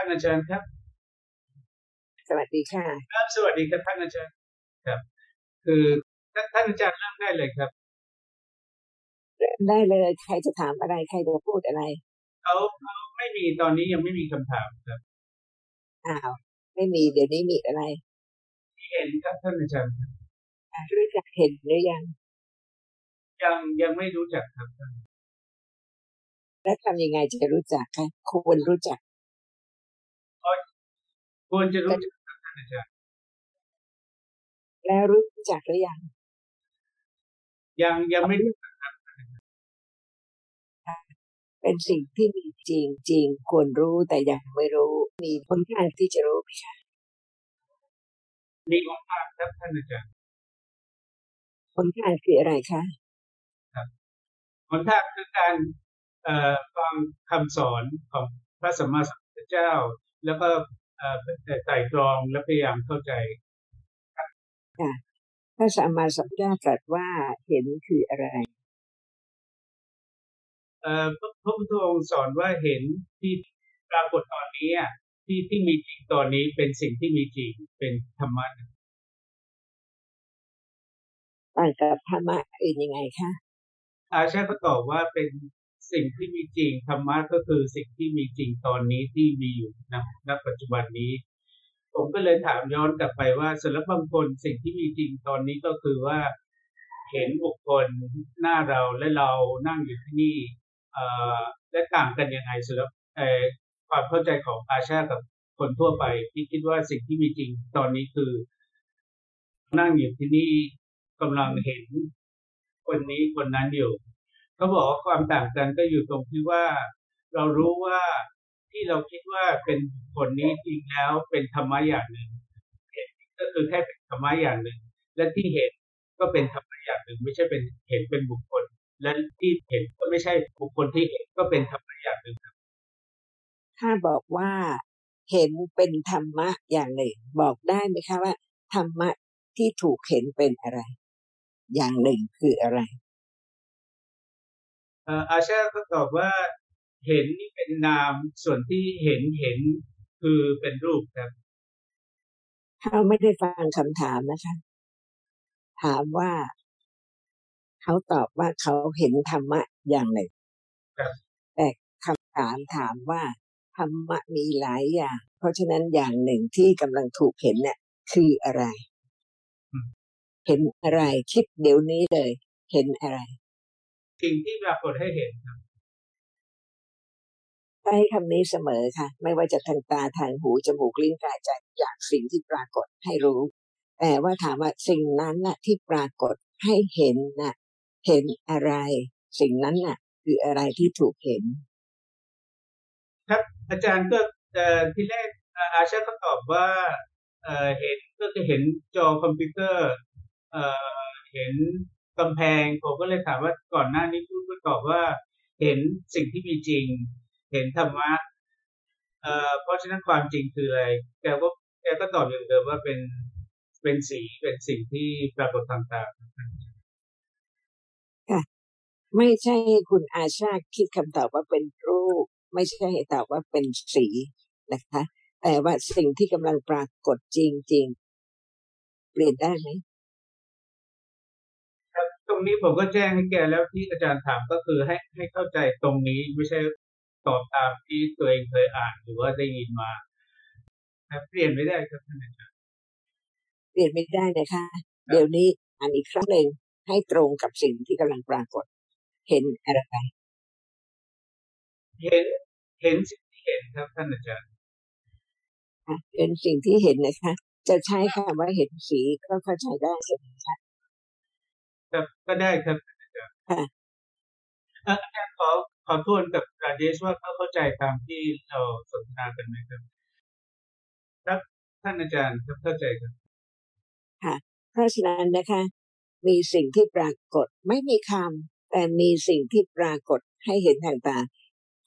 ท่านอาจารย์ครับ สวัสดีค่ะ ครับ สวัสดีครับท่านอาจารย์ครับ คือท่านท่านอาจารย์เริ่มได้เลยครับได้เลยใครจะถามอะไรใครจะพูดอะไรเขาเขาไม่มีตอนนี้ยังไม่มีคำถามครับอ้าวไม่มีเดี๋ยวนี้มีอะไรที่เห็นครับท่านอาจารย์ครับอะรู้จักเห็นหรือยัง ยังยังไม่รู้จักครับท่านแล้วทำยังไงจะรู้จักคะควรรู้จัก ควรจะรู้จักครับท่านอาจารย์แล้วรู้จักหรือยัง ยังยังไม่รู้จักเป็นสิ่งที่มีจริงจริงควรรู้แต่ยังไม่รู้ มีคนทางที่จะรู้ไหมคะมีของทางครับท่านอาจารย์คนทางคืออะไรคะของทางคือการเอ่อฟังคำสอนของพระสัมมาสัมพุทธเจ้า แล้วก็เอ่อ ไต่ตรองและพยายามเข้าใจพระสัมมาสัมพุทธเจ้าตรัสว่าเห็นคืออะไรเอ่อพระพระพุทธองค์สอนว่าเห็นที่ปรากฏตอนนี้อะที่ที่มีจริงตอนนี้เป็นสิ่งที่มีจริงเป็นธรรมะต่างกับธรรมะอื่นยังไงคะอาชาก็ตอบว่าเป็น สิ่งที่มีจริงธรรมะก็คือสิ่งที่มีจริงตอนนี้ที่มีอยู่นะณปัจจุบันนี้ ผมก็เลยถามย้อนกลับไปว่าสำหรับบางคนสิ่งที่มีจริงตอนนี้ก็คือว่าเห็นบุคคลหน้าเราและเรานั่งอยู่ที่นี่เอ่อและต่างกันยังไงสำหรับความเข้าใจของอาชากับคนทั่วไป ที่คิดว่าสิ่งที่มีจริงตอนนี้คือ นั่งอยู่ที่นี่กำลังเห็นคนนี้คนนั้นอยู่ เขาบอกว่าความต่างกันก็อยู่ตรงที่ว่า เรารู้ว่าที่เราคิดว่าเป็นบุคคลนี้จริงแล้วเป็นธรรมะอย่างหนึ่งเห็นก็คือแค่เป็นธรรมะอย่างหนึ่ง และที่เห็นก็เป็นธรรมะอย่างหนึ่ง ไม่ใช่เป็นเห็นเป็นบุคคล และที่เห็นก็ไม่ใช่บุคคลที่เห็นก็เป็นธรรมะอย่างหนึ่งครับถ้าบอกว่าเห็นเป็นธรรมะอย่างหนึ่ง บอกได้ไหมคะว่าธรรมะที่ถูกเห็นเป็นอะไร อย่างหนึ่งคืออะไร อ่ออาชาก็ตอบว่าเห็นนี่เป็นนามส่วนที่เห็นเห็นคือเป็นรูปครับเขาไม่ได้ฟังคำถามนะคะ ถามว่าเขาตอบว่าเขาเห็นธรรมะอย่างหนึ่งครับแต่คำถามถามว่าธรรมะมีหลายอย่าง เพราะฉะนั้นอย่างหนึ่งที่กำลังถูกเห็นเนี่ยคืออะไร เห็นอะไรคิดเดี๋ยวนี้เลย เห็นอะไร สิ่งที่ปรากฏให้เห็นครับใช้คำนี้เสมอค่ะ ไม่ว่าจะทางตาทางหูจมูกลิ้นกายใจอย่างสิ่งที่ปรากฏให้รู้ แต่ว่าถามว่าสิ่งนั้นน่ะ ที่ปรากฏให้เห็นน่ะ เห็นอะไร สิ่งนั้นน่ะ คืออะไรที่ถูกเห็น ครับ อาจารย์ก็เอ่อที่แรกอ่าอาชาก็ตอบว่าเอ่อเห็นก็คือเห็นจอคอมพิวเตอร์เอ่อเห็น กำแพงผมก็เลยถามว่าก่อนหน้านี้พูดก็ตอบว่า เห็นสิ่งที่มีจริง เห็นธรรมะเอ่อเพราะฉะนั้นความจริงคืออะไรแกก็แกก็ตอบอย่างเดิมว่าเป็นเป็นสีเป็นสิ่งที่ปรากฏทางตาไม่ใช่คุณอาชาคิดคำตอบว่าเป็นรูป ไม่ใช่ให้ตอบว่าเป็นสีนะคะแต่ว่าสิ่งที่กำลังปรากฏจริง ๆ เปลี่ยนได้ไหม รับตรงนี้ผมก็แจ้งให้แกแล้วที่อาจารย์ถามก็คือให้ให้เข้าใจตรงนี้ไม่ใช่ตอบตามที่ตัวเองเคยอ่านหรือว่าได้ยินมาครับเปลี่ยนไม่ได้ครับท่านอาจารย์เปลี่ยนไม่ได้นะคะเดี๋ยวนี้อ่านอีกครั้งหนึ่งให้ตรงกับสิ่งที่กำลังปรากฏ เห็นอะไรเห็นเห็นสิ่งที่เห็นครับท่านอาจารย์คะเป็นสิ่งที่เห็นนะคะ จะใช้คำว่าเห็นสีก็เข้าใจได้ใช่ไหมคะ ครับก็ได้ครับท่านอาจารย์ค่ะเอ่ออาจารย์ขอขอทวนกับราเจชว่าเขาเข้าใจตามที่เราสนทนากันไหมครับ ครับท่านอาจารย์ครับเข้าใจครับเพราะฉะนั้นนะคะ มีสิ่งที่ปรากฏไม่มีคำแต่มีสิ่งที่ปรากฏให้เห็นทางตา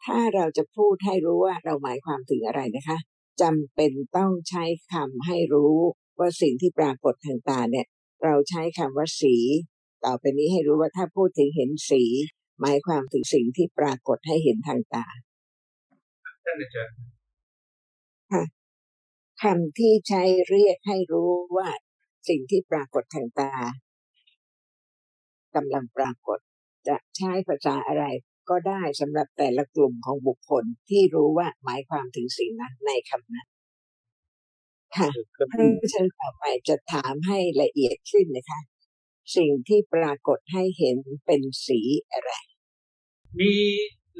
ถ้าเราจะพูดให้รู้ว่าเราหมายความถึงอะไรนะคะจำเป็นต้องใช้คำให้รู้ว่าสิ่งที่ปรากฏทางตาเนี่ย เราใช้คำว่าสี ต่อไปนี้ให้รู้ว่าถ้าพูดถึงเห็นสี หมายความถึงสิ่งที่ปรากฏให้เห็นทางตาท่านอาจารย์คำที่ใช้เรียกให้รู้ว่าสิ่งที่ปรากฏทางตากำลังปรากฏ จะใช้ภาษาอะไรก็ได้สำหรับแต่ละกลุ่มของบุคคลที่รู้ว่าหมายความถึงสิ่งนั้นในคำนั้นค่ะครับเพราะฉะนั้นต่อไปจะถามให้ละเอียดขึ้นนะคะ สิ่งที่ปรากฏให้เห็นเป็นสีอะไร มี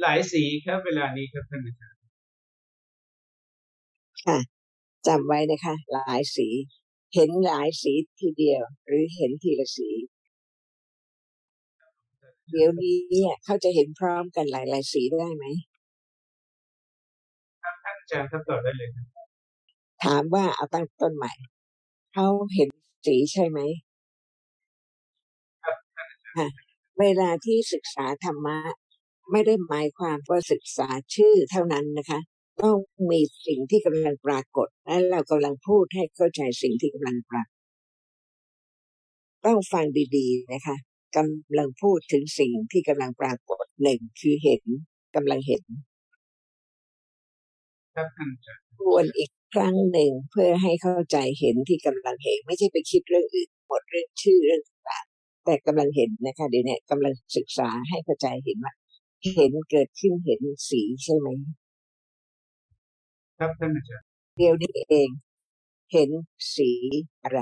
หลายสีครับเวลานี้ครับท่านอาจารย์ค่ะจำไว้นะคะ หลายสี เห็นหลายสีทีเดียว หรือเห็นทีละสี เดี๋ยวนี้เนี่ยเขาจะเห็นพร้อมกันหลายหลายๆสีได้ไหมท่านอาจารย์ครับตอบได้เลยครับถามว่าเอาตั้งต้นใหม่เขาเห็นสีใช่ไหม ค่ะ เวลาที่ศึกษาธรรมะ ไม่ได้หมายความว่าศึกษาชื่อเท่านั้นนะคะ ต้องมีสิ่งที่กำลังปรากฏ และเรากำลังพูดให้เข้าใจสิ่งที่กำลังปรากฏ ต้องฟังดีๆนะคะกำลังพูดถึงสิ่งที่กำลังปรากฏหนึ่งคือเห็นกำลังเห็นครับท่านอาจารย์ทวนอีกครั้งหนึ่งเพื่อให้เข้าใจเห็นที่กำลังเห็น ไม่ใช่ไปคิดเรื่องอื่นหมดเรื่องชื่อเรื่องต่าง แต่กำลังเห็นนะคะเดี๋ยวนี้กำลังศึกษาให้เข้าใจเห็นว่าเห็นเกิดขึ้นเห็นสีใช่ไหมครับท่านอาจารย์เดี๋ยวนี้เอง เห็นสีอะไร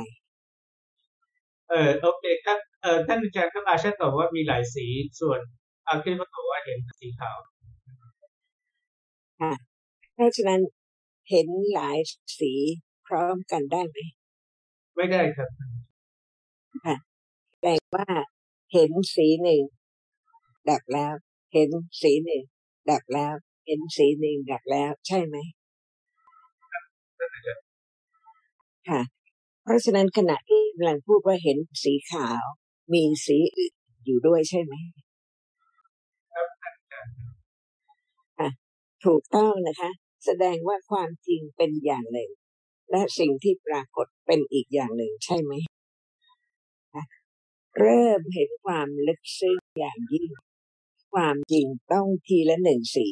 เออโอเคครับเออท่านอาจารย์ครับอาชาตอบว่ามีหลายสีส่วนอาคิดก็ตอบว่าเห็นสีขาวเพราะฉะนั้นเห็นหลายสีพร้อมกันได้ไหมไม่ได้ครับ แปลว่า เห็นสีหนึ่งดับแล้ว เห็นสีหนึ่งดับแล้ว เห็นสีหนึ่งดับแล้ว ใช่ไหมท่านอาจารย์ค่ะ เพราะฉะนั้นขณะที่กำลังพูดว่าเห็นสีขาว มีสีอื่นอยู่ด้วยใช่ไหมครับท่านอาจารย์ถูกต้องนะคะ แสดงว่าความจริงเป็นอย่างหนึ่ง และสิ่งที่ปรากฏเป็นอีกอย่างหนึ่งใช่ไหมคะ เริ่มเห็นความลึกซึ้งอย่างยิ่ง ความจริงต้องทีละหนึ่งสี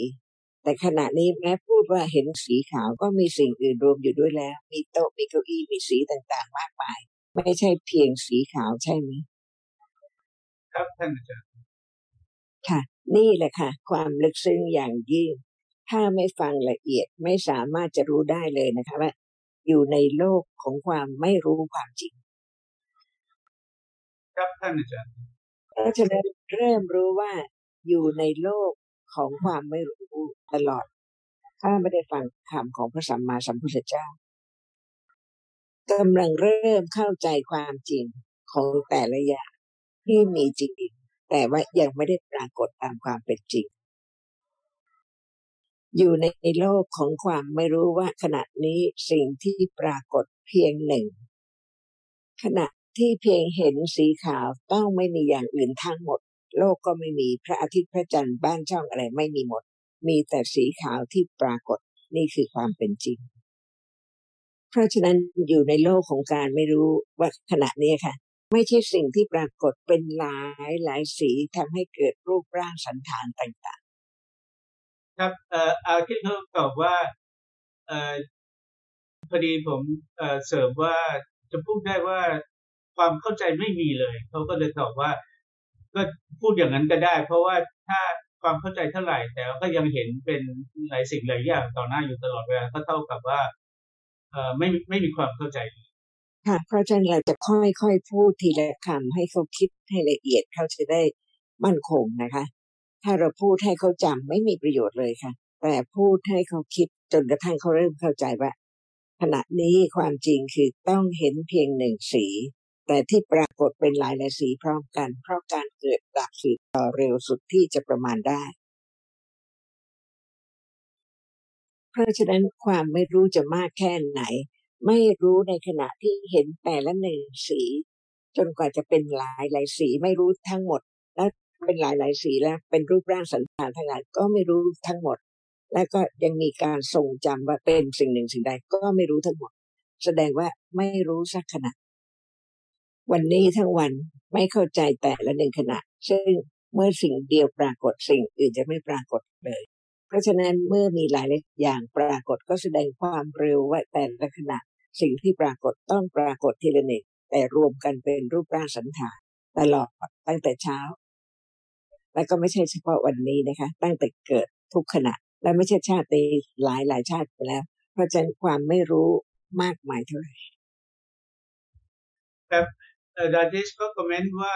แต่ขณะนี้แม้พูดว่าเห็นสีขาวก็มีสิ่งอื่นรวมอยู่ด้วยแล้ว มีโต๊ะมีเก้าอี้มีสีต่างๆ มากมาย ไม่ใช่เพียงสีขาวใช่ไหมครับท่านอาจารย์ค่ะ นี่แหละค่ะ ความลึกซึ้งอย่างยิ่ง ถ้าไม่ฟังละเอียดไม่สามารถจะรู้ได้เลยนะคะว่าอยู่ในโลกของความไม่รู้ความจริง ครับท่านอาจารย์เพราะฉะนั้นเริ่มรู้ว่าอยู่ในโลกของความไม่รู้ตลอด ถ้าไม่ได้ฟังคำของพระสัมมาสัมพุทธเจ้ากำลังเริ่มเข้าใจความจริงของแต่ละอย่างที่มีจริง แต่ว่ายังไม่ได้ปรากฏตามความเป็นจริง อยู่ในโลกของความไม่รู้ว่าขณะนี้สิ่งที่ปรากฏเพียงหนึ่งขณะ ที่เพียงเห็นสีขาวต้องไม่มีอย่างอื่นทั้งหมด โลกก็ไม่มีพระอาทิตย์พระจันทร์บ้านช่องอะไรไม่มีหมด มีแต่สีขาวที่ปรากฏนี่คือความเป็นจริง เพราะฉะนั้นอยู่ในโลกของการไม่รู้ว่าขณะนี้ค่ะ ไม่ใช่สิ่งที่ปรากฏเป็นหลายหลายสีทำให้เกิดรูปร่างสันฐานต่างๆ ครับเอ่ออาคิดเขาตอบว่าเอ่อพอดีผมเอ่อเสริมว่าจะพูดได้ว่า ความเข้าใจไม่มีเลย เขาก็เลยตอบว่า ก็พูดอย่างนั้นก็ได้ เพราะว่าถ้าความเข้าใจเท่าไหร่ แต่ก็ยังเห็นเป็นหลายสิ่งหลายอย่างต่อหน้าอยู่ตลอดเวลาก็เท่ากับว่าเอ่อไม่ไม่มีความเข้าใจค่ะเพราะฉะนั้นเราจะค่อยๆพูดทีละคำให้เขาคิดให้ละเอียดเขาจะได้มั่นคงนะคะ ถ้าเราพูดให้เขาจำไม่มีประโยชน์เลยค่ะ แต่พูดให้เขาคิดจนกระทั่งเขาเริ่มเข้าใจว่าขณะนี้ความจริงคือต้องเห็นเพียงหนึ่งสี แต่ที่ปรากฏเป็นหลายหลายสีพร้อมกัน เพราะการเกิดดับสืบต่อเร็วสุดที่จะประมาณได้ เพราะฉะนั้นความไม่รู้จะมากแค่ไหน ไม่รู้ในขณะที่เห็นแต่ละหนึ่งสี จนกว่าจะเป็นหลายหลายสีไม่รู้ทั้งหมด แล้วเป็นหลายหลายสีแล้วเป็นรูปร่างสันฐานทั้งหลายก็ไม่รู้ทั้งหมด และก็ยังมีการทรงจำว่าเป็นสิ่งหนึ่งสิ่งใดก็ไม่รู้ทั้งหมด แสดงว่าไม่รู้สักขณะ วันนี้ทั้งวันไม่เข้าใจแต่ละหนึ่งขณะ ซึ่งเมื่อสิ่งเดียวปรากฏสิ่งอื่นจะไม่ปรากฏเลย เพราะฉะนั้นเมื่อมีหลายอย่างปรากฏก็แสดงความเร็วว่าแต่ละขณะ สิ่งที่ปรากฏต้องปรากฏทีละหนึ่งแต่รวมกันเป็นรูปร่างสันฐานตลอดตั้งแต่เช้า และก็ไม่ใช่เฉพาะวันนี้นะคะ ตั้งแต่เกิดทุกขณะ และไม่ใช่ชาติหลายหลายชาติไปแล้ว เพราะฉะนั้นความไม่รู้มากมายเท่าไหร่ครับ ดาจิสก็คอมเมนต์ว่า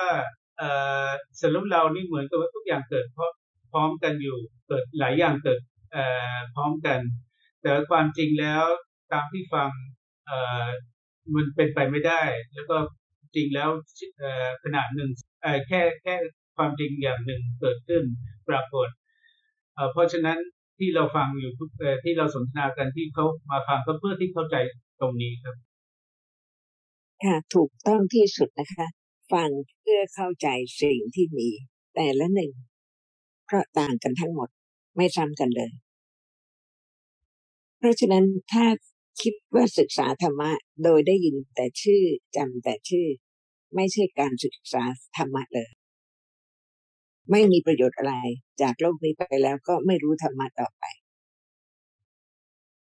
สรุปเรานี่เหมือนกับว่าทุกอย่างเกิดพร้อมกันอยู่เกิดหลายอย่างเกิดพร้อมกัน แต่ความจริงแล้วตามที่ฟังมันเป็นไปไม่ได้ แล้วก็จริงแล้วขนาดหนึ่งแค่แค่ความจริงอย่างหนึ่งเกิดขึ้นปรากฏเพราะฉะนั้นที่เราฟังอยู่ที่เราสนทนากันที่เขามาฟังก็เพื่อที่เข้าใจตรงนี้ครับ ค่ะ ถูกต้องที่สุดนะคะ ฟังเพื่อเข้าใจสิ่งที่มี แต่ละหนึ่ง เพราะต่างกันทั้งหมดไม่ซ้ำกันเลย เพราะฉะนั้นถ้าคิดว่าศึกษาธรรมะโดยได้ยินแต่ชื่อจำแต่ชื่อ ไม่ใช่การศึกษาธรรมะเลย ไม่มีประโยชน์อะไร จากโลกนี้ไปแล้วก็ไม่รู้ธรรมะต่อไป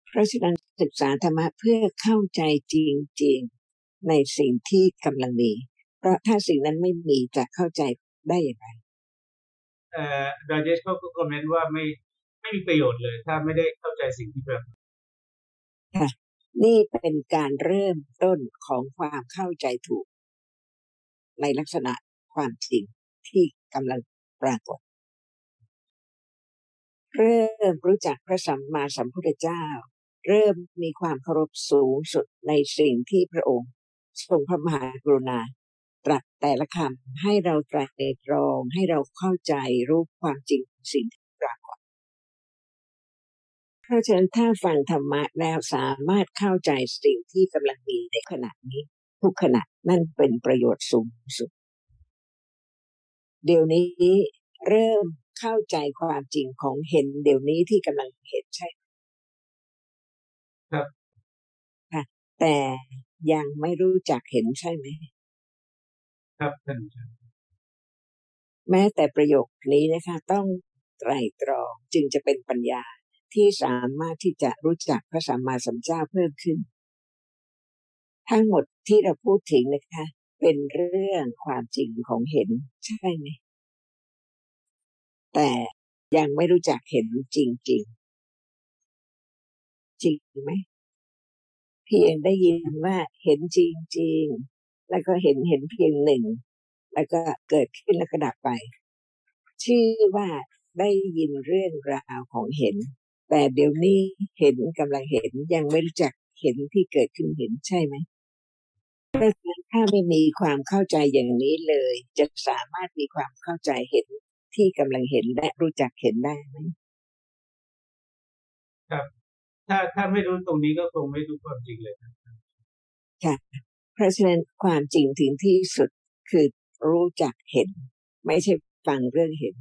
เพราะฉะนั้นศึกษาธรรมะเพื่อเข้าใจจริง ในสิ่งที่กำลังมี เพราะถ้าสิ่งนั้นไม่มีจะเข้าใจได้อย่างไรเอ่อดาเจสก็คอมเมนต์ว่าไม่ไม่มีประโยชน์เลย ถ้าไม่ได้เข้าใจสิ่งที่แบบค่ะนี่เป็นการเริ่มต้นของความเข้าใจถูก ในลักษณะความจริงที่กำลังปรากฏ เริ่มรู้จักพระสัมมาสัมพุทธเจ้า เริ่มมีความเคารพสูงสุดในสิ่งที่พระองค์ ทรงพระมหากรุณา ตรัสแต่ละคำให้เราตรัสตรองให้เราเข้าใจรู้ความจริงสิ่งที่ปรากฏเพราะฉะนั้นถ้าฟังธรรมะแล้วสามารถเข้าใจสิ่งที่กำลังมีในขณะนี้ ทุกขณะนั่นเป็นประโยชน์สูงสุด เดี๋ยวนี้เริ่มเข้าใจความจริงของเห็นเดี๋ยวนี้ที่กำลังเห็นใช่ ครับ ค่ะ แต่ ยังไม่รู้จักเห็นใช่ไหม ครับท่านแม้แต่ประโยคนี้นะคะ ต้องไตรตรองจึงจะเป็นปัญญาที่สามารถที่จะรู้จักพระสัมมาสัมพุทธเจ้าเพิ่มขึ้น ทั้งหมดที่เราพูดถึงนะคะ เป็นเรื่องความจริงของเห็นใช่ไหมแต่ยังไม่รู้จักเห็นจริงจริงจริงไหม เพียงได้ยินว่าเห็นจริงจริงแล้วก็เห็นเห็นเพียงหนึ่ง แล้วก็เกิดขึ้นแล้วก็ดับไป ชื่อว่าได้ยินเรื่องราวของเห็น แต่เดี๋ยวนี้เห็นกำลังเห็นยังไม่รู้จักเห็นที่เกิดขึ้นเห็นใช่ไหมเพราถ้าไม่มีความเข้าใจอย่างนี้เลย จะสามารถมีความเข้าใจเห็นที่กำลังเห็นและรู้จักเห็นได้ไหมครับ ถ้าถ้าไม่รู้ตรงนี้ก็คงไม่รู้ความจริงเลยครับค่ะเพราะฉะนั้นความจริงถึงที่สุดคือรู้จักเห็น ไม่ใช่ฟังเรื่องเห็น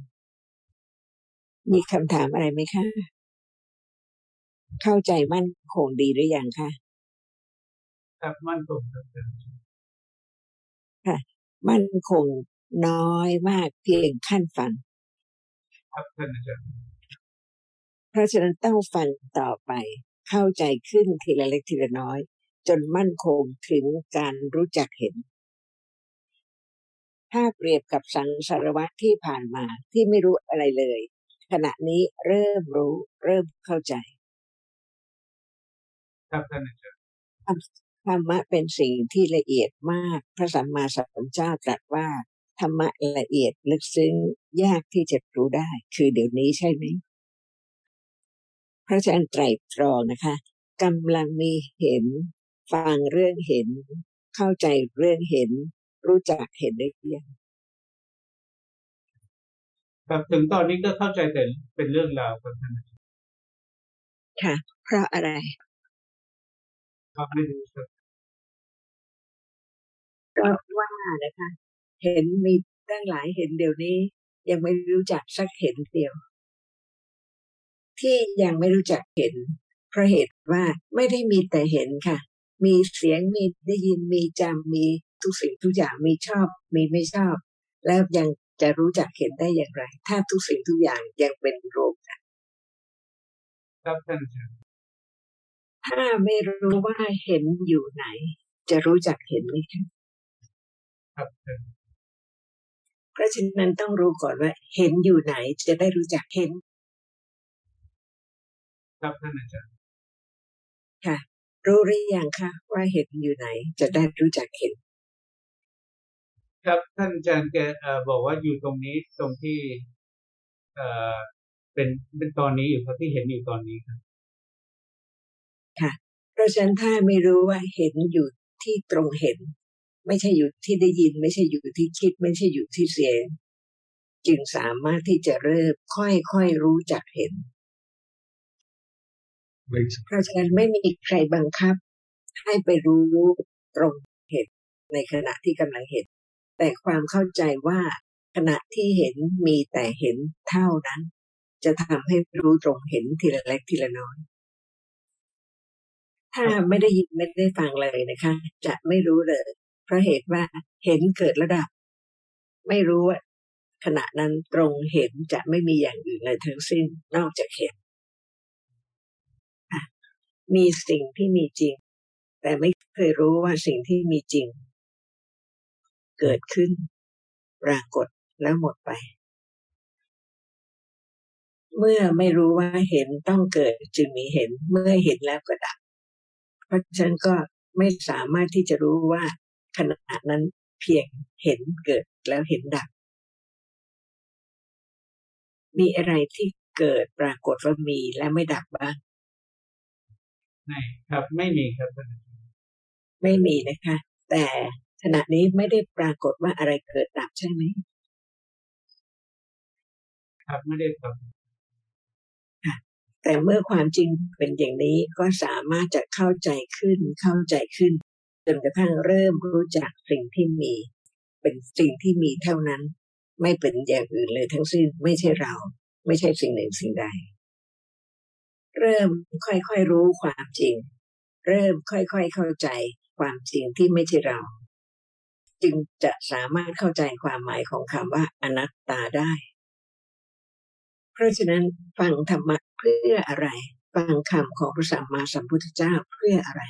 มีคำถามอะไรไหมคะ เข้าใจมั่นคงดีหรือยังคะครับมั่นคงครับค่ะ มั่นคงน้อยมากเพียงขั้นฟังครับท่านอาจารย์ เพราะฉะนั้นต้องฟังต่อไป เข้าใจขึ้นทีละเล็กทีละน้อย จนมั่นคงถึงการรู้จักเห็น ถ้าเปรียบกับสังสารวัตที่ผ่านมาที่ไม่รู้อะไรเลย ขณะนี้เริ่มรู้เริ่มเข้าใจครับท่านอาจารย์ธรรมะเป็นสิ่งที่ละเอียดมาก พระสัมมาสัมพุทธเจ้าตรัสว่าธรรมะละเอียดลึกซึ้งยากที่จะรู้ได้ คือเดี๋ยวนี้ใช่ไหม พระอาจารย์ไตรตรองนะคะกำลังมีเห็นฟังเรื่องเห็น เข้าใจเรื่องเห็น รู้จักเห็นได้ยังครับถึงตอนนี้ก็เข้าใจแต่เป็นเรื่องราวครับท่านค่ะ เพราะอะไรครับไม่รู้ครับก็ว่านะคะ เห็นมีตั้งหลายเห็นเดี๋ยวนี้ ยังไม่รู้จักสักเห็นเดียว ที่ยังไม่รู้จักเห็น เพราะเหตุว่าไม่ได้มีแต่เห็นค่ะ มีเสียงมีได้ยินมีจำมีทุกสิ่งทุกอย่างมีชอบ มีไม่ชอบ แล้วยังจะรู้จักเห็นได้อย่างไร ถ้าทุกสิ่งทุกอย่างยังเป็นรูปครับท่านอาจารย์ถ้าไม่รู้ว่าเห็นอยู่ไหน จะรู้จักเห็นไหมคะครับท่านเพราะฉะนั้นต้องรู้ก่อนว่า เห็นอยู่ไหนจะได้รู้จักเห็น ครับท่านอาจารย์ค่ะ รู้หรือยังคะว่าเห็นอยู่ไหน จะได้รู้จักเห็น ครับท่านอาจารย์แกเอ่อบอกว่าอยู่ตรงนี้ตรงที่เอ่อเป็นเป็นตอนนี้อยู่ครับที่เห็นอยู่ตอนนี้ครับเพราะฉะนั้นถ้าไม่รู้ว่าเห็นอยู่ที่ตรงเห็น ไม่ใช่อยู่ที่ได้ยิน ไม่ใช่อยู่ที่คิด ไม่ใช่อยู่ที่เสียง จึงสามารถที่จะเริ่มค่อยๆรู้จักเห็น เพราะฉะนั้นไม่มีใครบังคับ ให้ไปรู้ตรงเห็นในขณะที่กำลังเห็น แต่ความเข้าใจว่าขณะที่เห็นมีแต่เห็นเท่านั้น จะทำให้รู้ตรงเห็นทีละเล็กทีละน้อย ถ้าไม่ได้ยินไม่ได้ฟังเลยนะคะ จะไม่รู้เลย เพราะเหตุว่าเห็นเกิดระดับ ไม่รู้ว่าขณะนั้นตรงเห็นจะไม่มีอย่างอื่นเลยทั้งสิ้นนอกจากเห็น มีสิ่งที่มีจริง แต่ไม่เคยรู้ว่าสิ่งที่มีจริง เกิดขึ้น ปรากฏแล้วหมดไป เมื่อไม่รู้ว่าเห็นต้องเกิดจึงมีเห็นเมื่อเห็นแล้วก็ดับ เพราะฉะนั้นก็ไม่สามารถที่จะรู้ว่าขณะนั้นเพียงเห็นเกิดแล้วเห็นดับ มีอะไรที่เกิดปรากฏว่ามีและไม่ดับบ้าง ไม่ครับไม่มีครับท่านอาจารย์ไม่มีนะคะ แต่ขณะนี้ไม่ได้ปรากฏว่าอะไรเกิดดับใช่ไหมครับไม่ได้ครับแต่เมื่อความจริงเป็นอย่างนี้ก็สามารถจะเข้าใจขึ้น เข้าใจขึ้น จนกระทั่งเริ่มรู้จักสิ่งที่มี เป็นสิ่งที่มีเท่านั้น ไม่เป็นอย่างอื่นเลยทั้งสิ้นไม่ใช่เรา ไม่ใช่สิ่งหนึ่งสิ่งใด เริ่มค่อยๆรู้ความจริง เริ่มค่อยๆเข้าใจความจริงที่ไม่ใช่เรา จึงจะสามารถเข้าใจความหมายของคำว่าอนัตตาได้ เพราะฉะนั้นฟังธรรมะเพื่ออะไร ฟังคำของพระสัมมาสัมพุทธเจ้าเพื่ออะไร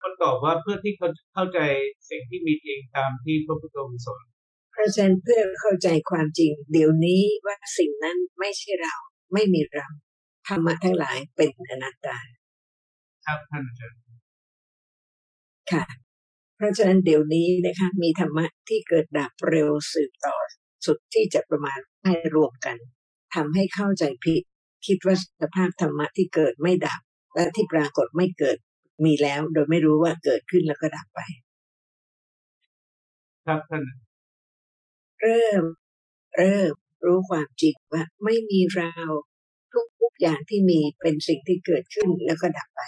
คนตอบว่าเพื่อที่เขาจะเข้าใจสิ่งที่มีจริงตามที่พระพุทธองค์สอนเพราะฉะนั้นเพื่อเข้าใจความจริง เดี๋ยวนี้ว่าสิ่งนั้นไม่ใช่เรา ไม่มีเราธ รรมะทั้งหลายเป็นอนัตตา ครับท่านอาจารย์ค่ะ เพราะฉะนั้นเดี๋ยวนี้นะคะมีธรรมะที่เกิดดับเร็วสืบต่อ สุดที่จะประมาณให้รวมกันทำให้เข้าใจผิด คิดว่าสภาพธรรมะที่เกิดไม่ดับ และที่ปรากฏไม่เกิดมีแล้ว โดยไม่รู้ว่าเกิดขึ้นแล้วก็ดับไป ครับท่านเริ่ม เริ่มรู้ความจริงว่าไม่มีเรา ทุกทุกอย่างที่มีเป็นสิ่งที่เกิดขึ้นแล้วก็ดับไป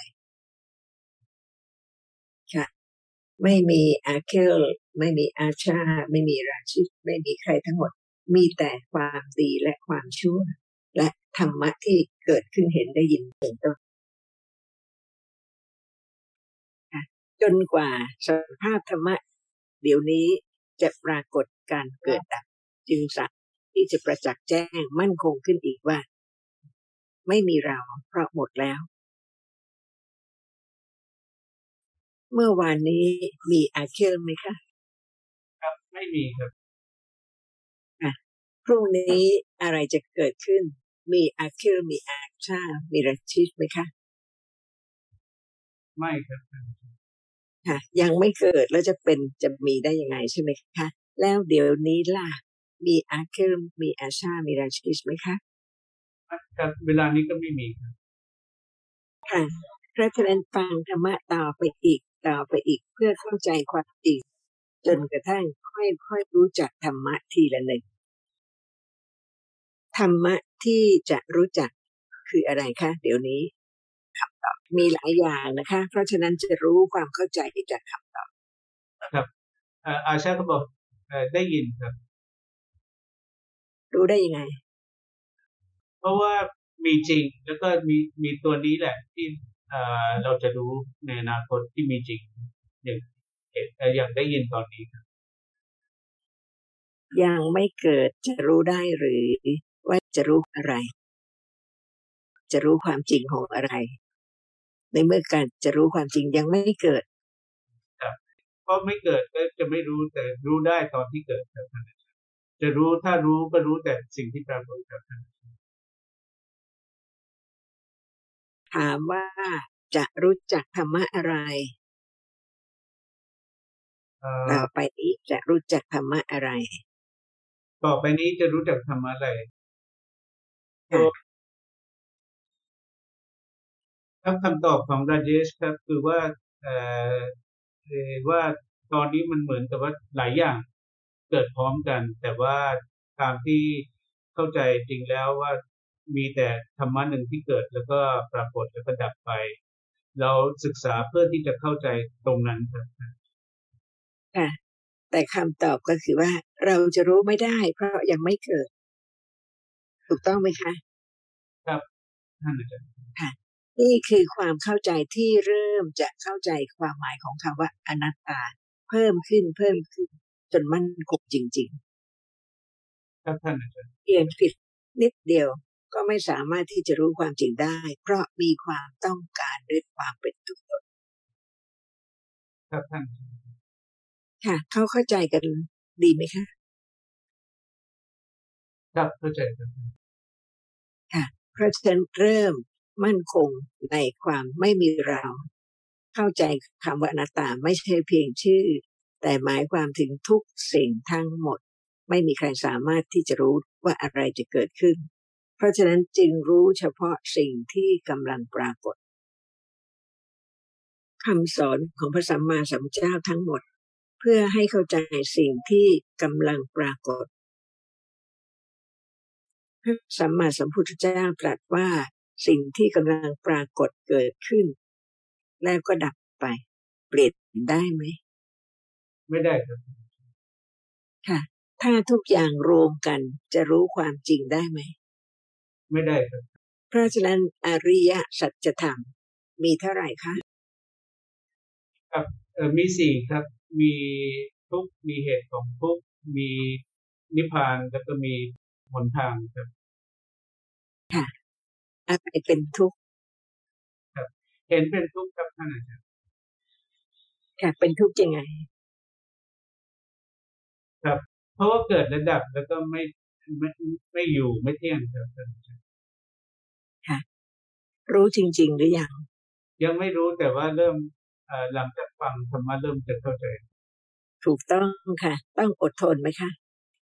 ค่ะไม่มีอาเคลไม่มีอาชา ไม่มีราชิตไม่มีใครทั้งหมด มีแต่ความดีและความชั่ว และธรรมะที่เกิดขึ้นเห็นได้ยินเป็นต้นจนกว่าสภาพธรรมะ เดี๋ยวนี้จะปรากฏการเกิดดับจึงสามารถที่จะประจักษ์แจ้งมั่นคงขึ้นอีกว่า ไม่มีเราเพราะหมดแล้ว เมื่อวานนี้มีอาเคลไหมคะ ครับไม่มีครับพรุ่งนี้อะไรจะเกิดขึ้น มีอาเคลมีอาชามีราชิตไหมคะ ไม่ครับท่านอาจารย์ค่ะ ยังไม่เกิดแล้วจะเป็นจะมีได้ยังไงใช่ไหมคะ แล้วเดี๋ยวนี้ล่ะ มีอาเคลมีอาชามีราชิตไหมคะ ครับเวลานี้ก็ไม่มีครับค่ะเพราะฉะนั้นฟังธรรมะต่อไปอีกต่อไปอีกเพื่อเข้าใจความจริงจนกระทั่งค่อยๆรู้จักธรรมะทีละหนึ่งธรรมะที่จะรู้จักคืออะไรคะเดี๋ยวนี้คำตอบมีหลายอย่างนะคะ เพราะฉะนั้นจะรู้ความเข้าใจจากคำตอบเอ่ออาชาก็บอกเอ่อได้ยินครับ รู้ได้ยังไง เพราะว่ามีจริงแล้วก็มีมีตัวนี้แหละที่เอ่อเราจะรู้ในอนาคตที่มีจริงอย่างเห็นเอ่ออย่างได้ยินตอนนี้ครับยังไม่เกิดจะรู้ได้หรือว่าจะรู้อะไร จะรู้ความจริงของอะไร ในเมื่อการจะรู้ความจริงยังไม่เกิดเพราะไม่เกิดก็จะไม่รู้แต่รู้ได้ตอนที่เกิดครับท่านอาจารย์จะรู้ถ้ารู้ก็รู้แต่สิ่งที่ปรากฏครับท่าน ถามว่าจะรู้จักธรรมะอะไรเอ่อต่อไปนี้จะรู้จักธรรมะอะไร ต่อไปนี้จะรู้จักทำอะไรค่ะครับคำตอบของราเจชครับ คือว่าเอ่อเอ่อว่าตอนนี้มันเหมือนกับว่าหลายอย่างเกิดพร้อมกัน แต่ว่าตามที่เข้าใจจริงแล้วว่า มีแต่ธรรมะหนึ่งที่เกิดแล้วก็ปรากฏแล้วก็ดับไป เราศึกษาเพื่อที่จะเข้าใจตรงนั้นครับค่ะ แต่คำตอบก็คือว่าเราจะรู้ไม่ได้ เพราะยังไม่เกิด ถูกต้องไหมคะท่านอาจารย์นี่คือความเข้าใจที่เริ่มจะเข้าใจความหมายของคำว่าอนัตตา เพิ่มขึ้นเพิ่มขึ้น จนมั่นคงจริงครับท่านอาจารย์ๆเพียงผิดนิดเดียว ก็ไม่สามารถที่จะรู้ความจริงได้ เพราะมีความต้องการด้วยความเป็นตัวตนครับท่านอาจารย์ค่ะ เขาเข้าใจกันดีไหมคะ ครับเข้าใจครับเพราะฉะนั้นเริ่มมั่นคงในความไม่มีเรา เข้าใจคำว่าอนัตตาไม่ใช่เพียงชื่อ แต่หมายความถึงทุกสิ่งทั้งหมด ไม่มีใครสามารถที่จะรู้ว่าอะไรจะเกิดขึ้น เพราะฉะนั้นจึงรู้เฉพาะสิ่งที่กำลังปรากฏคำสอนของพระสัมมาสัมพุทธเจ้าทั้งหมด เพื่อให้เข้าใจสิ่งที่กำลังปรากฏพระสัมมาสัมพุทธเจ้าตรัสว่าสิ่งที่กำลังปรากฏเกิดขึ้น แล้วก็ดับไป เปลี่ยนได้ไหม ไม่ได้ครับค่ะ ถ้าทุกอย่างรวมกันจะรู้ความจริงได้ไหม ไม่ได้ครับเพราะฉะนั้นอริยสัจธรรม มีเท่าไหร่คะเออมีสี่ครับ มีทุกข์มีเหตุของทุกข์มีนิพพานแล้วก็มีหนทางครับอะไรเป็นทุกข์เห็นเป็นทุกข์ครับท่านอาจารย์ค่ะเป็นทุกข์ยังไงเพราะว่าเกิดระดับแล้วก็ไม่ ไม่ไม่อยู่ไม่เที่ยงครับท่านอาจารย์รู้จริง ๆ หรือยังยังไม่รู้แต่ว่าเริ่มเอ่อหลังจากฟังธรรมะเริ่มจะเข้าใจถูกต้องค่ะ ต้องอดทนไหมคะ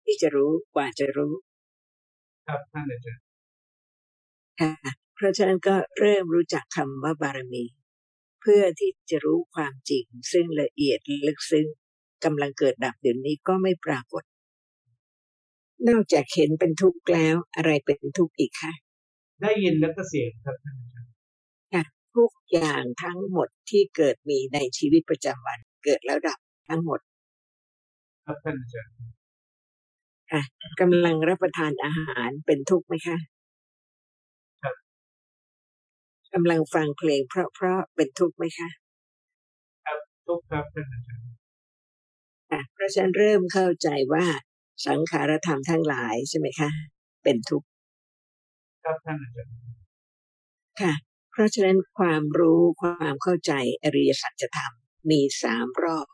ที่จะรู้กว่าจะรู้ ครับท่านอาจารย์ค่ะเพราะฉะนั้นก็เริ่มรู้จักคำว่าบารมี เพื่อที่จะรู้ความจริง ซึ่งละเอียดลึกซึ้งกำลังเกิดดับเดี๋ยวนี้ก็ไม่ปรากฏ นอกจากเห็นเป็นทุกข์แล้ว อะไรเป็นทุกข์อีกคะได้ยินแล้วก็เสียงครับท่านอาจารย์ค่ะทุกอย่างทั้งหมดที่เกิดมีในชีวิตประจำวัน เกิดแล้วดับทั้งหมด ครับท่านอาจารย์กำลังรับประทานอาหารเป็นทุกข์ไหมคะกำลังฟังเพลงเพราะๆเป็นทุกข์ไหมคะทุกข์ครับท่านอาจารย์ค่ะเพราะฉะนั้นเริ่มเข้าใจว่า สังขารธรรมทั้งหลายใช่ไหมคะ เป็นทุกข์ครับท่านอาจารย์ค่ะ เพราะฉะนั้นความรู้ความเข้าใจอริยสัจธรรมมีสามรอบ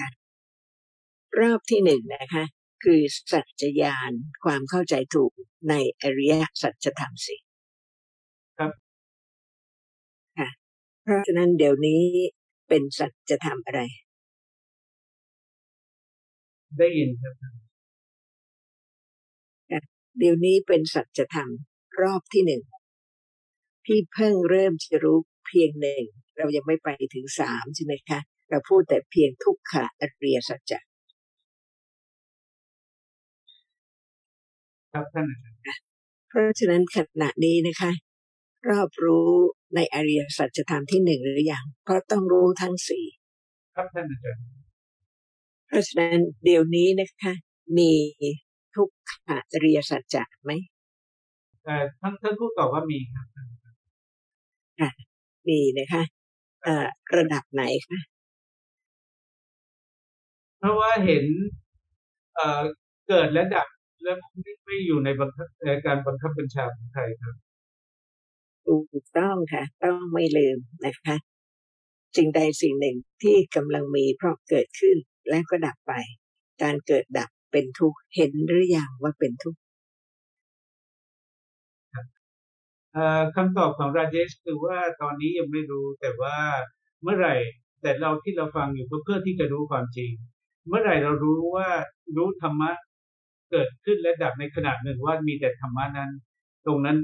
ค่ะรอบที่หนึ่งนะคะ คือสัจจญาณความเข้าใจถูกในอริยสัจธรรมสี่ครับค่ะเพราะฉะนั้นเดี๋ยวนี้เป็นสัจธรรมอะไร ได้ยินครับท่านเดี๋ยวนี้เป็นสัจธรรมรอบที่หนึ่งที่เพิ่งเริ่มจะรู้เพียงหนึ่งเรายังไม่ไปถึงสามใช่ไหมคะเราพูดแต่เพียงทุกขะอริยสัจจะครับท่านอาจารย์เพราะฉะนั้นขณะนี้นะคะ รอบรู้ในอริยสัจธรรมที่หนึ่งหรือยังเพราะต้องรู้ทั้งสี่ครับท่านอาจารย์เพ ราะฉะนั้นเดี๋ยวนี้นะคะ มีทุกขะอริยสัจจะไหมเอ่อท่านท่านผู้ตอบว่ามีครับท่านอาจารย์มีนะคะเอ่อระดับไหนคะเพราะว่าเห็นเอ่อเกิดและดับและไม่ไม่อยู่ในบังคับเอ่อการบังคับบัญชาของใครครับถูกต้องค่ะ ต้องไม่ลืมนะคะสิ่งใดสิ่งหนึ่งที่กำลังมีเพราะเกิดขึ้น และก็ดับไป การเกิดดับเป็นทุกข์เห็นหรือยังว่าเป็นทุกข์คำตอบของราเจชคือว่าตอนนี้ยังไม่รู้แต่ว่าเมื่อไหร่แต่เราที่เราฟังอยู่ก็เพื่อที่จะรู้ความจริง เมื่อไหร่เรารู้ว่ารู้ธรรมะเกิดขึ้นและดับในขณะหนึ่งว่ามีแต่ธรรมะนั้น ตรงนั้น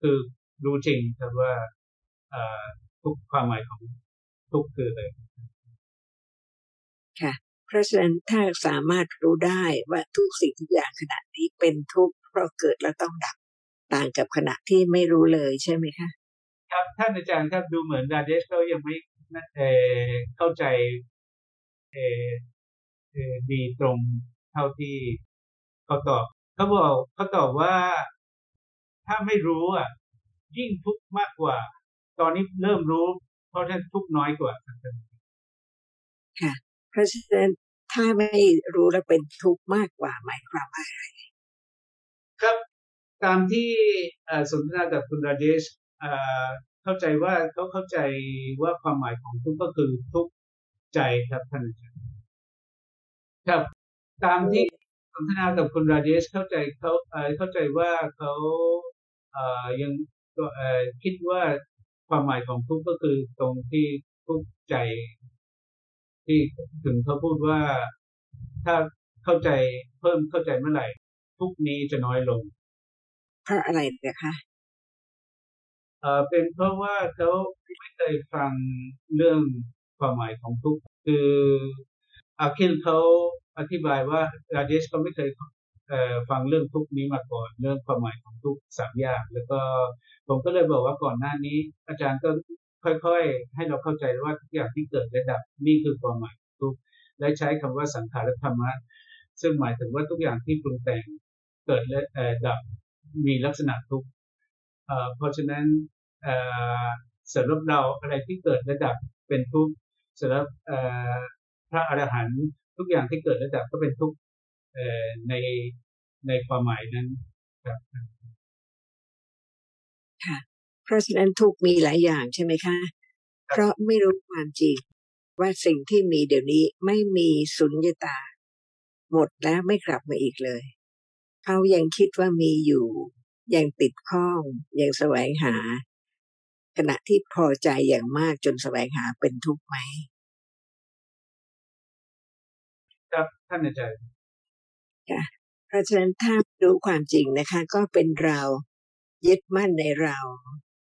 คือรู้จริงครับว่าทุกความหมายของทุกคืออะไร ค่ะ เพราะฉะนั้นถ้าสามารถรู้ได้ว่าทุกสิ่งทุกอย่างขณะนี้เป็นทุกข์เพราะเกิดแล้วต้องดับต่างกับขณะที่ไม่รู้เลยใช่ไหมคะ ครับท่านอาจารย์ครับดูเหมือนราเจชเขายังไม่เอ่อเข้าใจเอ่อเอ่อดีตรงเท่าที่เขาตอบเขาบอกเขาตอบว่าถ้าไม่รู้อะ ยิ่งทุกข์มากกว่า ตอนนี้เริ่มรู้ เพราะฉะนั้นทุกข์น้อยกว่าครับค่ะ เพราะฉะนั้นถ้าไม่รู้แล้วเป็นทุกข์มากกว่าหมายความว่าครับตามที่สนทนากับคุณราเจชเข้าใจว่าเขาเข้าใจว่าความหมายของทุกข์ก็คือทุกข์ใจครับท่านอาจารย์ครับตามที่สนทนากับคุณราเจชเข้าใจเขาเข้าใจว่าเขาเอยังคิดว่าความหมายของทุกข์ก็คือตรงที่ทุกข์ใจ ที่ถึงเขาพูดว่าถ้าเข้าใจเพิ่มเข้าใจเมื่อไหร่ ทุกข์นี้จะน้อยลง เพราะอะไรนะคะเอ่อเป็นเพราะว่าเขาไม่เคยฟังเรื่องความหมายของทุกข์คืออาคิลเขาอธิบายว่าราเจชเขาไม่เคยเอ่อฟังเรื่องทุกข์นี้มาก่อน เรื่องความหมายของทุกข์สามอย่างแล้วก็ผมก็เลยบอกว่าก่อนหน้านี้ อาจารย์ก็ ค่อยๆ ให้เราเข้าใจว่าทุกอย่างที่เกิดและดับนี่คือความหมายทุกและใช้คำว่าสังขารธรรมะซึ่งหมายถึงว่าทุกอย่างที่ปรุงแต่งเกิดและเอ่อดับมีลักษณะทุกเอ่อเพราะฉะนั้นเอ่อสำหรับเราอะไรที่เกิดระดับเป็นทุกข์สำหรับเอ่อพระอรหันต์ทุกอย่างที่เกิดระดับก็เป็นทุกข์เอ่อในในความหมายนั้นครับค่ะ ราะฉะนั้นทุกข์มีหลายอย่างใช่ไหมคะ เพราะไม่รู้ความจริงว่าสิ่งที่มีเดี๋ยวนี้ไม่มีสุญญตา หมดแล้วไม่กลับมาอีกเลย เขายังคิดว่ามีอยู่ ยังติดข้อง ยังแสวงหา ขณะที่พอใจอย่างมากจนแสวงหาเป็นทุกข์ไหมครับท่านอาจารย์เพราะฉะนั้นถ้ารู้ความจริงนะคะ ก็เป็นเรายึดมั่นในเรา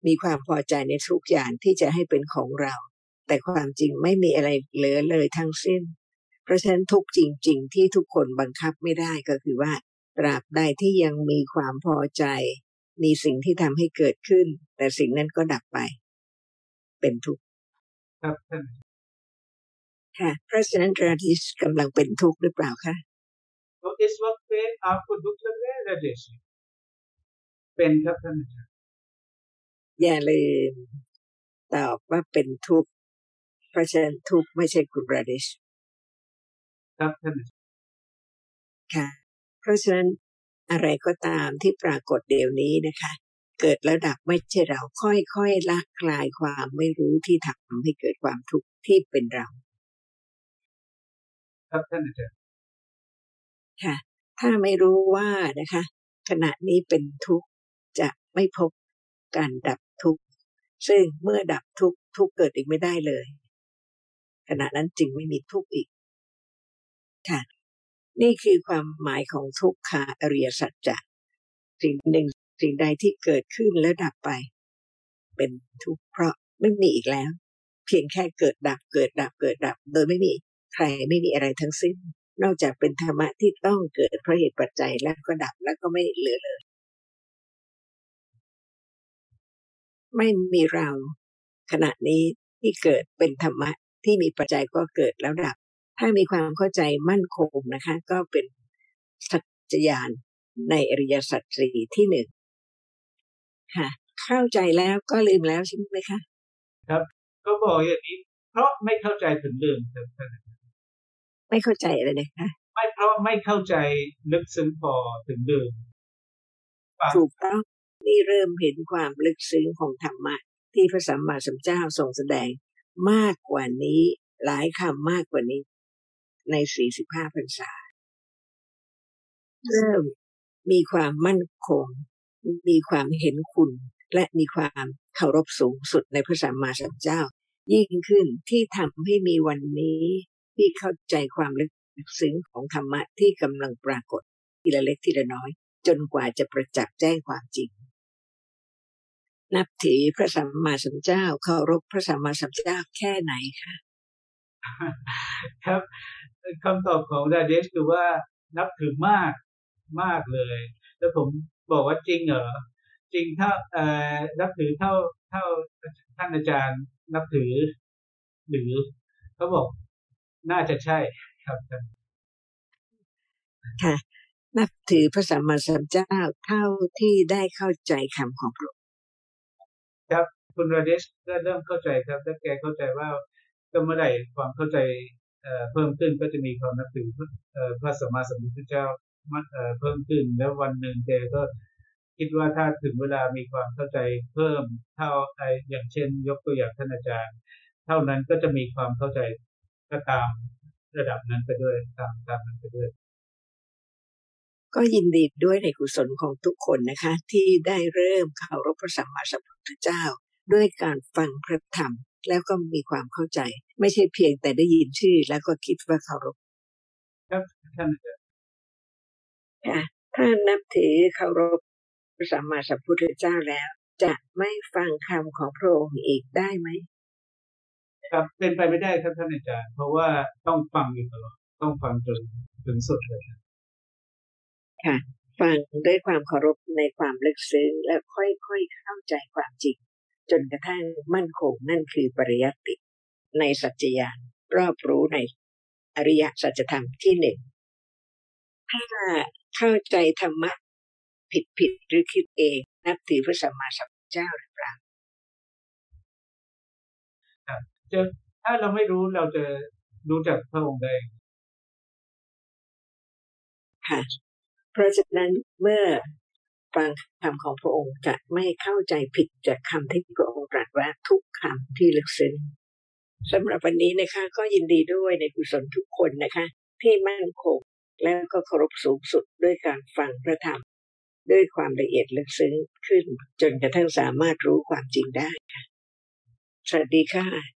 มีความพอใจในทุกอย่างที่จะให้เป็นของเรา แต่ความจริงไม่มีอะไรเหลือเลยทั้งสิ้น เพราะฉะนั้นทุกข์จริง ๆ ที่ทุกคนบังคับไม่ได้ก็คือว่าตราบใดที่ยังมีความพอใจ มีสิ่งที่ทำให้เกิดขึ้น แต่สิ่งนั้นก็ดับไป เป็นทุกข์ ครับท่าน ค่ะ เพราะฉะนั้นราทิชกำลังเป็นทุกข์หรือเปล่าคะ तो इस वक्त पे आपको दुख लग रहा है राजेशเป็นครับท่าน อาจารย์อย่าลืมตอบว่าเป็นทุกข์เพราะฉะนั้นทุกข์ไม่ใช่คุณราดิชครับท่านอาจารย์ค่ะ เพราะฉะนั้นอะไรก็ตามที่ปรากฏเดี๋ยวนี้นะคะ เกิดแล้วดับไม่ใช่เราค่อยๆละคลายความไม่รู้ที่ทำให้เกิดความทุกข์ที่เป็นเรา ครับท่านอาจารย์ค่ะ ถ้าไม่รู้ว่านะคะ ขณะนี้เป็นทุกข์จะไม่พบการดับทุกข์ ซึ่งเมื่อดับทุกทุกเกิดอีกไม่ได้เลย ขณะนั้นจึงไม่มีทุกข์อีก ค่ะ นี่คือความหมายของทุกขาอริยสัจจะสิ่งหนึ่งสิ่งใดที่เกิดขึ้นแล้วดับไป เป็นทุกข์เพราะไม่มีอีกแล้ว เพียงแค่เกิดดับเกิดดับเกิดดับ โดยไม่มีใครไม่มีอะไรทั้งสิ้น นอกจากเป็นธรรมะที่ต้องเกิดเพราะเหตุปัจจัยแล้วก็ดับแล้วก็ไม่เหลือเลย ไม่มีเราขณะนี้ที่เกิดเป็นธรรมะที่มีปัจจัยก็เกิดแล้วดับ ถ้ามีความเข้าใจมั่นคงนะคะ ก็เป็นสัจจญาณในอริยสัจสี่ที่หนึ่งค่ะ เข้าใจแล้วก็ลืมแล้วใช่ไหมคะก็บอกอย่างนี้ เพราะไม่เข้าใจถึงลืมครับท่านอาจารย์ไม่เข้าใจอะไรนะคะไม่เพราะไม่เข้าใจลึกซึ้งพอถึงดื่มฟังถูกต้อง นี่เริ่มเห็นความลึกซึ้งของธรรมะที่พระสัมมาสัมพุทธเจ้าทรงแสดงมากกว่านี้หลายคำมากกว่านี้ ในสี่สิบห้าพรรษา เริ่มมีความมั่นคง มีความเห็นคุณ และมีความเคารพสูงสุดในพระสัมมาสัมพุทธเจ้า ยิ่งขึ้นที่ทำให้มีวันนี้ที่เข้าใจความลึกซึ้งของธรรมะที่กำลังปรากฏทีละเล็กทีละน้อย จนกว่าจะประจักษ์แจ้งความจริง นับถือพระสัมมาสัมพุทธเจ้าเคารพพระสัมมาสัมพุทธเจ้าแค่ไหนคะครับคำตอบของดาเดชคือว่านับถือมากมากเลย แล้วผมบอกว่าจริงเหรอจริงเท่าเอ่อนับถือเท่าเท่าท่านอาจารย์นับถือ หรือเขาบอกน่าจะใช่ครับครับค่ะนับถือพระสัมมาสัมพุทธเจ้าเท่าที่ได้เข้าใจคำของพระองค์ ครับคุณราเดชก็เริ่มเข้าใจครับถ้าแกเข้าใจว่าก็เมื่อไหร่ความเข้าใจเอ่อเพิ่มขึ้นก็จะมีความนับถือพระเอ่อพระสัมมาสัมพุทธเจ้าเอ่อเพิ่มขึ้นแล้ววันหนึ่งแกก็คิดว่าถ้าถึงเวลามีความเข้าใจเพิ่มเท่าไออย่างเช่น ยกตัวอย่างท่านอาจารย์ เท่านั้นก็จะมีความเข้าใจก็ตามระดับนั้นไปด้วยตามตามนั้นไปด้วย ก็ยินดีด้วยในกุศลของทุกคนนะคะ ที่ได้เริ่มเคารพพระสัมมาสัมพุทธเจ้า ด้วยการฟังพระธรรมแล้วก็มีความเข้าใจ ไม่ใช่เพียงแต่ได้ยินชื่อแล้วก็คิดว่าเคารพครับท่านอาจารย์ค่ะถ้านับถือเคารพพระสัมมาสัมพุทธเจ้าแล้ว จะไม่ฟังคำของพระองค์อีกได้ไหมครับเป็นไปไม่ได้ครับท่านอาจารย์ เพราะว่าต้องฟังอยู่ตลอดต้องฟังจนถึงสุดเลยค่ะ ฟังด้วยความเคารพในความลึกซึ้งและค่อยๆเข้าใจความจริง จนกระทั่งมั่นคงนั่นคือปริยัติ ในสัจจญาณรอบรู้ในอริยสัจธรรมที่หนึ่งถ้าเข้าใจธรรมะผิดผิดๆหรือคิดเองนับถือพระสัมมาสัมพุทธเจ้าหรือเปล่าจะถ้าเราไม่รู้เราจะรู้จักพระองค์ได้ค่ะ เพราะฉะนั้นเมื่อฟังคำของพระองค์จะไม่เข้าใจผิดจากคำที่พระองค์ตรัสว่าทุกคำที่ลึกซึ้งสำหรับวันนี้นะคะ ก็ยินดีด้วยในกุศลทุกคนนะคะ ที่มั่นคงแล้วก็เคารพสูงสุดด้วยการฟังพระธรรม ด้วยความละเอียดลึกซึ้งขึ้น จนกระทั่งสามารถรู้ความจริงได้ค่ะสวัสดีค่ะ